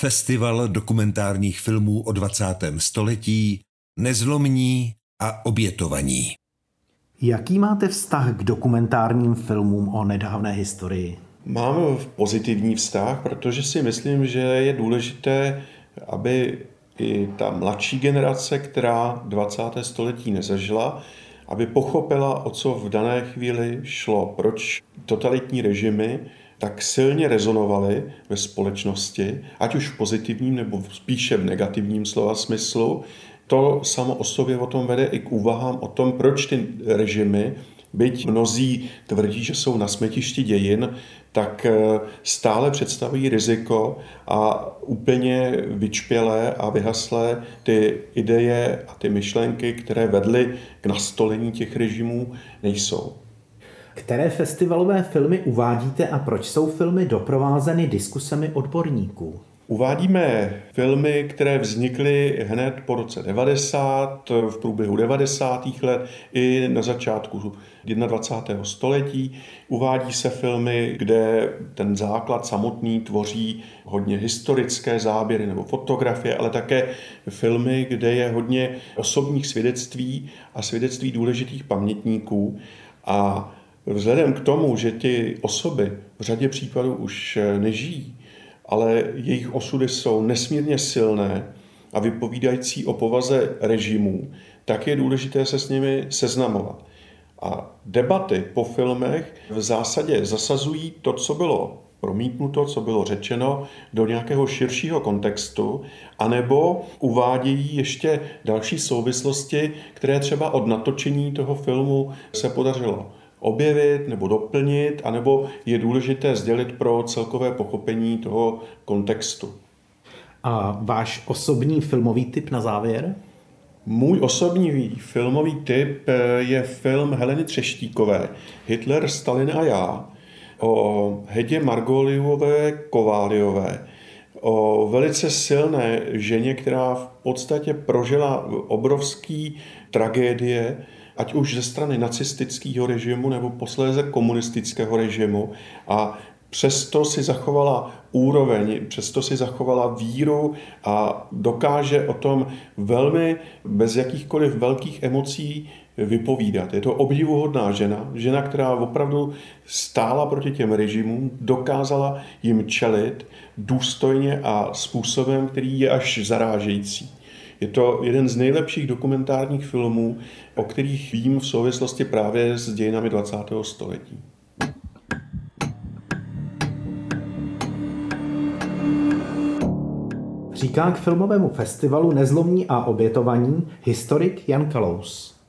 Festival dokumentárních filmů o 20. století, nezlomní a obětovaní. Jaký máte vztah k dokumentárním filmům o nedávné historii? Mám pozitivní vztah, protože si myslím, že je důležité, aby i ta mladší generace, která 20. století nezažila, aby pochopila, o co v dané chvíli šlo, proč totalitní režimy tak silně rezonovaly ve společnosti, ať už v pozitivním nebo spíše v negativním slova smyslu. To samo o sobě o tom vede i k úvahám o tom, proč ty režimy, byť mnozí tvrdí, že jsou na smetišti dějin, tak eh, stále představují riziko a úplně vyčpělé a vyhaslé ty ideje a ty myšlenky, které vedly k nastolení těch režimů, nejsou. Které festivalové filmy uvádíte a proč jsou filmy doprovázeny diskusemi odborníků? Uvádíme filmy, které vznikly hned po roce 90, v průběhu 90. let i na začátku 21. století. Uvádí se filmy, kde ten základ samotný tvoří hodně historické záběry nebo fotografie, ale také filmy, kde je hodně osobních svědectví a svědectví důležitých pamětníků. A vzhledem k tomu, že ty osoby v řadě případů už nežijí, ale jejich osudy jsou nesmírně silné a vypovídající o povaze režimů, tak je důležité se s nimi seznamovat. A debaty po filmech v zásadě zasazují to, co bylo promítnuto, co bylo řečeno, do nějakého širšího kontextu, anebo uvádějí ještě další souvislosti, které třeba od natočení toho filmu se podařilo objevit nebo doplnit, anebo je důležité sdělit pro celkové pochopení toho kontextu. A váš osobní filmový typ na závěr? Můj osobní filmový typ eh, je film Heleny Třeštíkové Hitler, Stalin a já o Hedě Margoliové Kováliové, o velice silné ženě, která v podstatě prožila obrovský tragédie, ať už ze strany nacistického režimu nebo posléze komunistického režimu. A přesto si zachovala úroveň, přesto si zachovala víru a dokáže o tom velmi bez jakýchkoliv velkých emocí vypovídat. Je to obdivuhodná žena, žena, která opravdu stála proti těm režimům, dokázala jim čelit důstojně a způsobem, který je až zarážející. Je to jeden z nejlepších dokumentárních filmů, o kterých vím v souvislosti právě s dějinami 20. století. Říká k filmovému festivalu Nezlomní a obětovaní historik Jan Kalous.